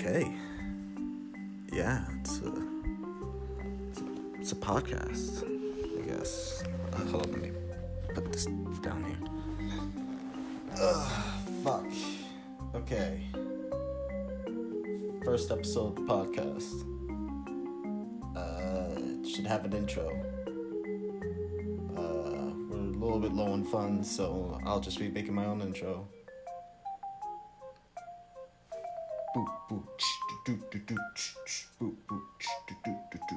Okay. Yeah, it's a, it's a, podcast, I guess. Uh, hold on, let me put this down here. Ugh, fuck. Okay. First episode of the podcast. Uh, should have an intro. Uh, we're a little bit low on funds, so I'll just be making my own intro. Boop, boop, do, do, do, boop, boop, do, do, do, do.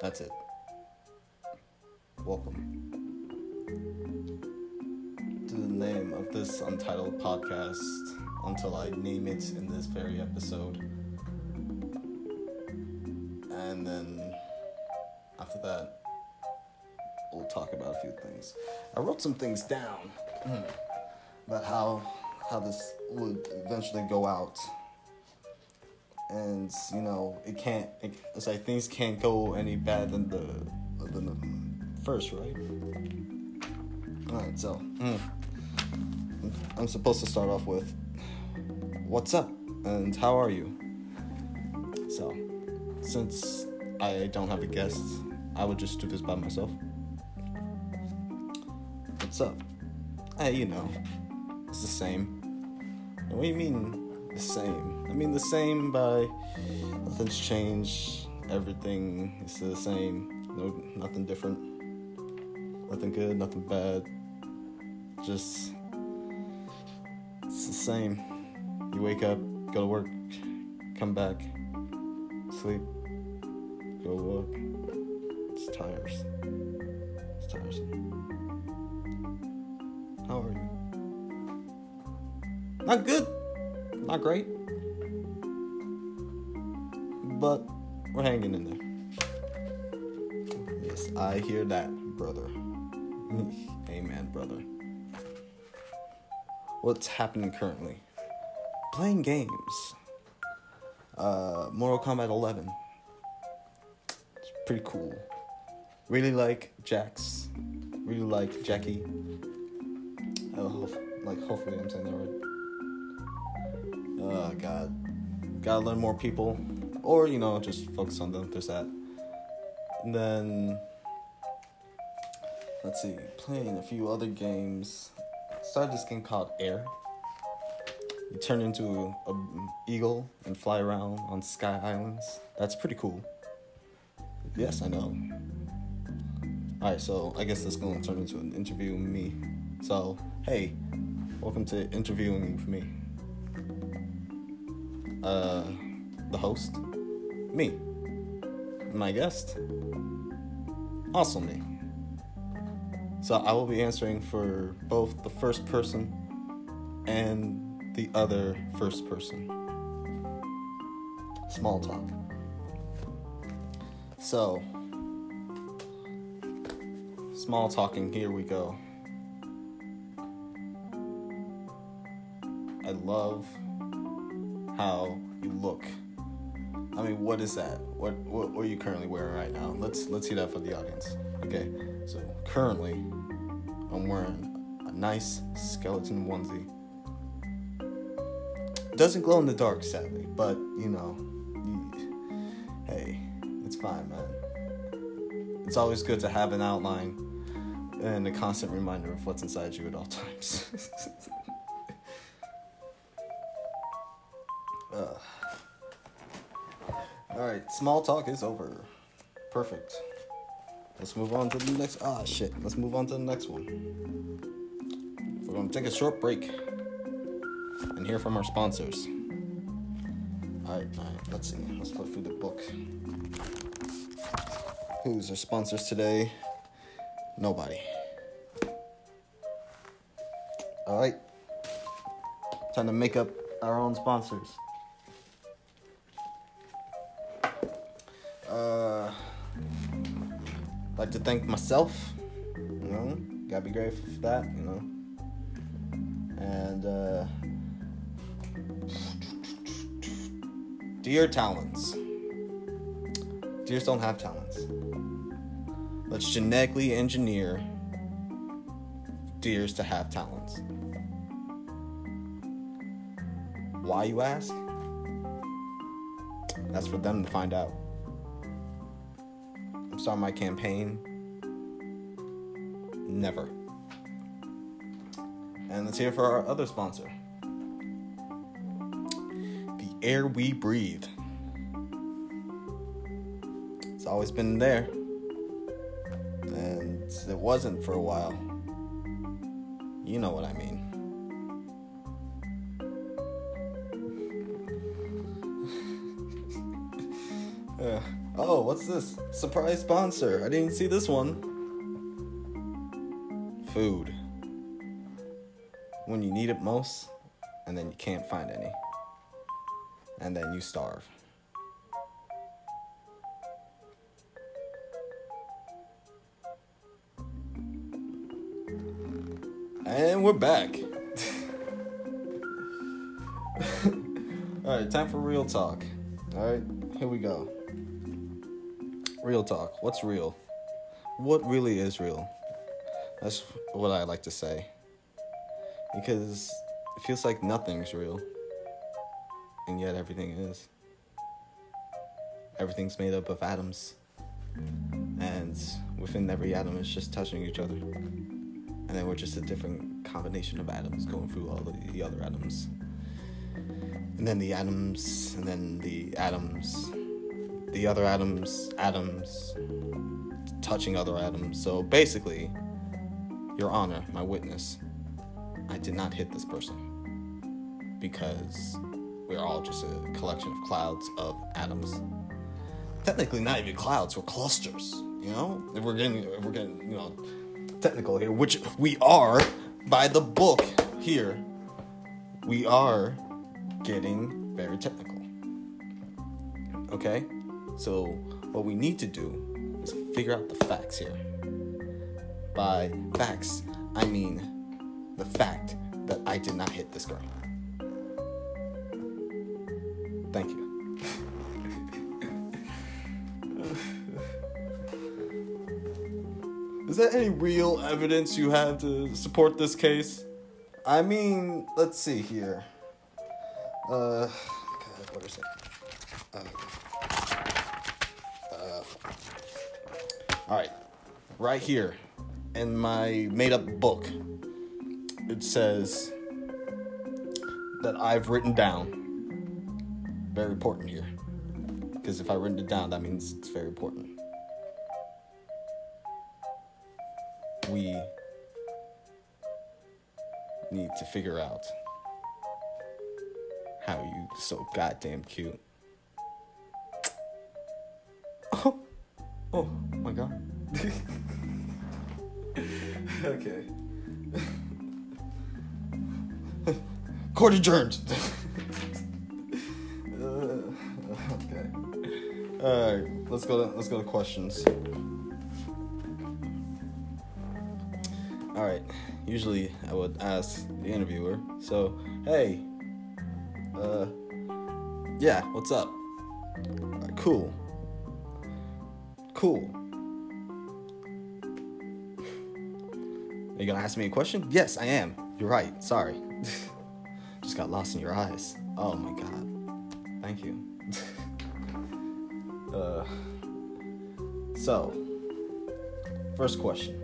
That's it. Welcome to the name of this untitled podcast until I name it in this very episode. And then after that, we'll talk about a few things. I wrote some things down hmm, about how how this would eventually go out. And you know, it can't. It, it's like things can't go any better than the than the first, right? All right, so mm, I'm supposed to start off with, "What's up?" and "How are you?" So, since I don't have a guest, I would just do this by myself. What's up? Hey, you know, it's the same. What do you mean the same? I mean the same by nothing's changed. Everything is the same. No, nothing different. Nothing good. Nothing bad. Just it's the same. You wake up, go to work, come back, sleep, go to work. It's tires. It's tiresome. How are you? Not good, not great, but we're hanging in there. Yes, I hear that, brother. Amen, brother. What's happening currently? Playing games. Uh, Mortal Kombat 11. It's pretty cool. Really like Jax. Really like Jacqui. Oh, like hopefully I'm saying that right. Oh God, gotta learn more people, or you know, just focus on them. There's that. And then let's see, playing a few other games. Started this game called AER. You turn into a eagle and fly around on sky islands. That's pretty cool. Yes, I know. Alright, so I guess this is gonna turn into an interview with me. So, hey, welcome to interviewing with me. Uh, the host, me. My guest, also me. So I will be answering for both the first person and the other first person. Small talk. So, small talking, here we go. I love how you look. I mean, what is that? What, what what are you currently wearing right now? Let's let's see that for the audience. Okay, so currently, I'm wearing a nice skeleton onesie. Doesn't glow in the dark, sadly, but you know, hey, it's fine, man. It's always good to have an outline and a constant reminder of what's inside you at all times. All right, small talk is over. Perfect. Let's move on to the next. Ah, shit. Let's move on to the next one. We're gonna take a short break and hear from our sponsors. All right, all right. Let's see. Let's flip through the book. Who's our sponsors today? Nobody. All right. Time to make up our own sponsors. Uh, like to thank myself. You know, gotta be grateful for that. You know, and uh, talents. Deers don't have talents. Let's genetically engineer deers to have talents. Why, you ask? That's for them to find out. I'm my campaign. Never. And let's hear for our other sponsor the air we breathe. It's always been there. And it wasn't for a while. You know what I mean. What's this? Surprise sponsor. I didn't see this one. Food. When you need it most, and then you can't find any. And then you starve. And we're back. All right, time for real talk. All right, here we go. Real talk. What's real? What really is real? That's what I like to say. Because it feels like nothing's real. And yet everything is. Everything's made up of atoms. And within every atom is just touching each other. And then we're just a different combination of atoms going through all the other atoms. And then the atoms, and then the atoms, the other atoms, atoms, touching other atoms. So basically, Your Honor, my witness, I did not hit this person because we're all just a collection of clouds of atoms. Technically, not even clouds, we're clusters. You know, if we're getting, if we're getting, you know, technical here, which we are by the book here. We are getting very technical. Okay? So, what we need to do is figure out the facts here. By facts, I mean the fact that I did not hit this girl. Thank you. Is there any real evidence you have to support this case? I mean, let's see here. Uh, God, what is it? Uh, all right, right here in my made-up book, it says that I've written down. Very important here, because if I written it down, that means it's very important. we need to figure out how you so goddamn cute. Oh, oh god. okay. Court adjourned. uh, okay. All right. Let's go. To, let's go to questions. All right. Usually, I would ask the interviewer. So, hey, uh, yeah, what's up? Uh, cool. Cool. Are you gonna ask me a question? Yes, I am. You're right. Sorry. Just got lost in your eyes. Oh my god. Thank you. uh, so, first question.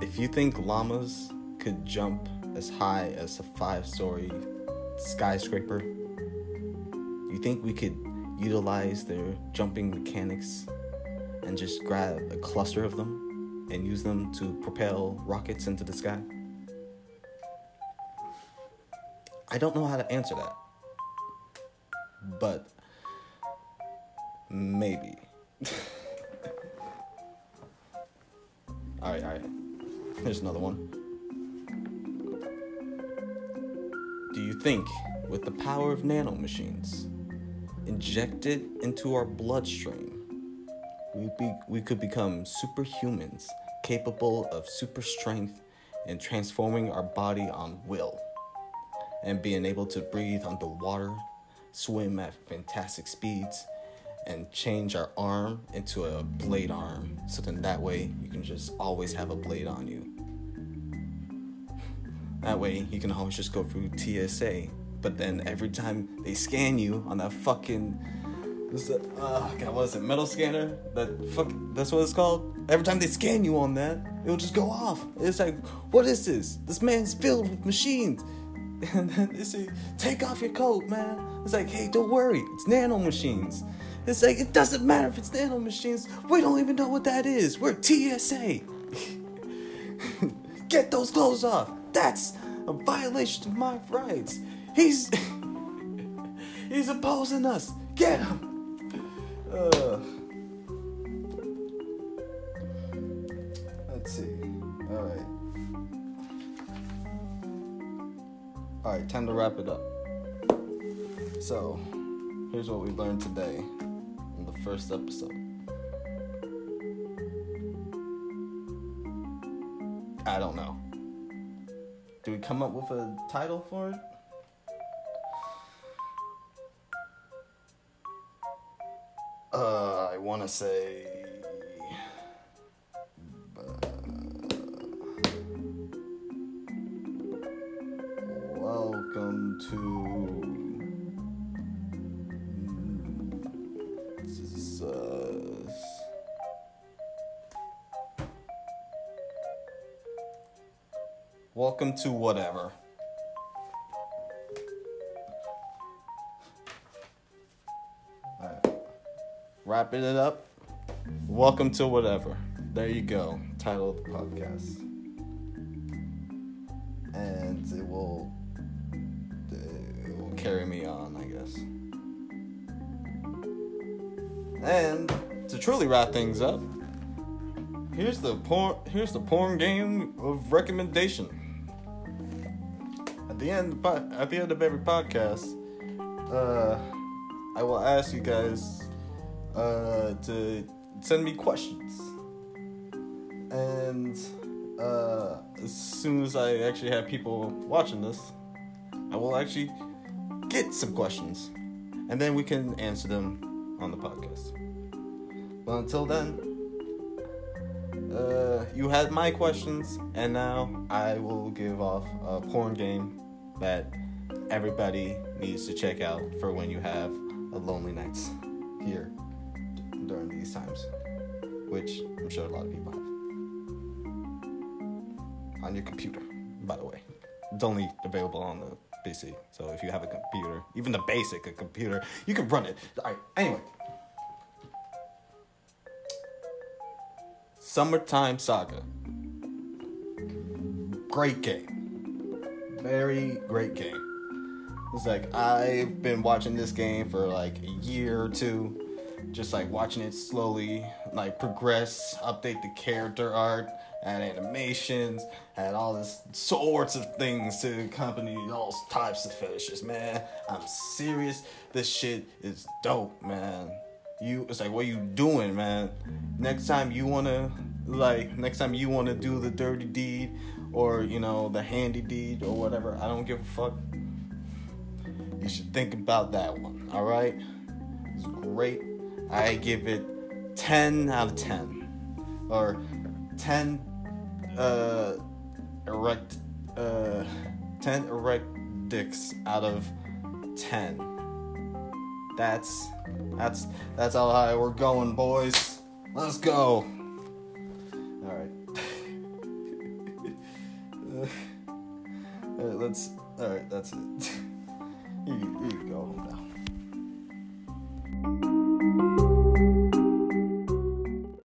If you think llamas could jump as high as a five story skyscraper, you think we could utilize their jumping mechanics and just grab a cluster of them and use them to propel rockets into the sky? I don't know how to answer that. But maybe. all right, all right. Here's another one. Do you think, with the power of nanomachines injected into our bloodstream, we, be, we could become superhumans capable of super strength and transforming our body on will, and being able to breathe underwater, swim at fantastic speeds, and change our arm into a blade arm so then that way you can just always have a blade on you. That way you can always just go through tsa but then every time they scan you on that fucking that, uh, God, what is it? Metal scanner? That fuck. That's what it's called. Every time they scan you on that, it'll just go off. It's like, what is this? This man's filled with machines. And then they say, take off your coat, man. It's like, hey, don't worry, it's nano machines. It's like, it doesn't matter if it's nano machines. We don't even know what that is. We're TSA. Get those clothes off. That's a violation of my rights. He's he's opposing us. Get him. Let's see. All right. All right, time to wrap it up. So, here's what we learned today in the first episode. I don't know. Do we come up with a title for it? Uh, I want to say. welcome to. Jesus. Welcome to whatever. Wrapping it up. Welcome to whatever. There you go. Title of the podcast. And it will it will carry me on, I guess. And to truly wrap things up, here's the porn here's the porn game of recommendation. At the end at the end of every podcast, uh, I will ask you guys uh, to send me questions. And uh, as soon as I actually have people watching this, I will actually get some questions. And then we can answer them on the podcast. But until then, uh, you had my questions, and now I will give off a porn game that everybody needs to check out for when you have a lonely nights here during these times, which I'm sure a lot of people have on your computer. By the way, it's only available on the PC. So if you have a computer, even the basic a computer, you can run it. All right. Anyway. Summertime Saga. Great game. Very great game. It's like I've been watching this game for like a year or two. Just like watching it slowly like progress, update the character art, add animations, add all this sorts of things to accompany all types of fetishes, man. I'm serious. This shit is dope, man. You it's like what you doing man? Next time you want to like next time you want to do the dirty deed or you know the handy deed or whatever i don't give a fuck. You should think about that one all right? It's great i give it 10 out of 10 or 10 uh erect uh 10 erect dicks out of 10 that's that's that's how high we're going, boys. Let's go.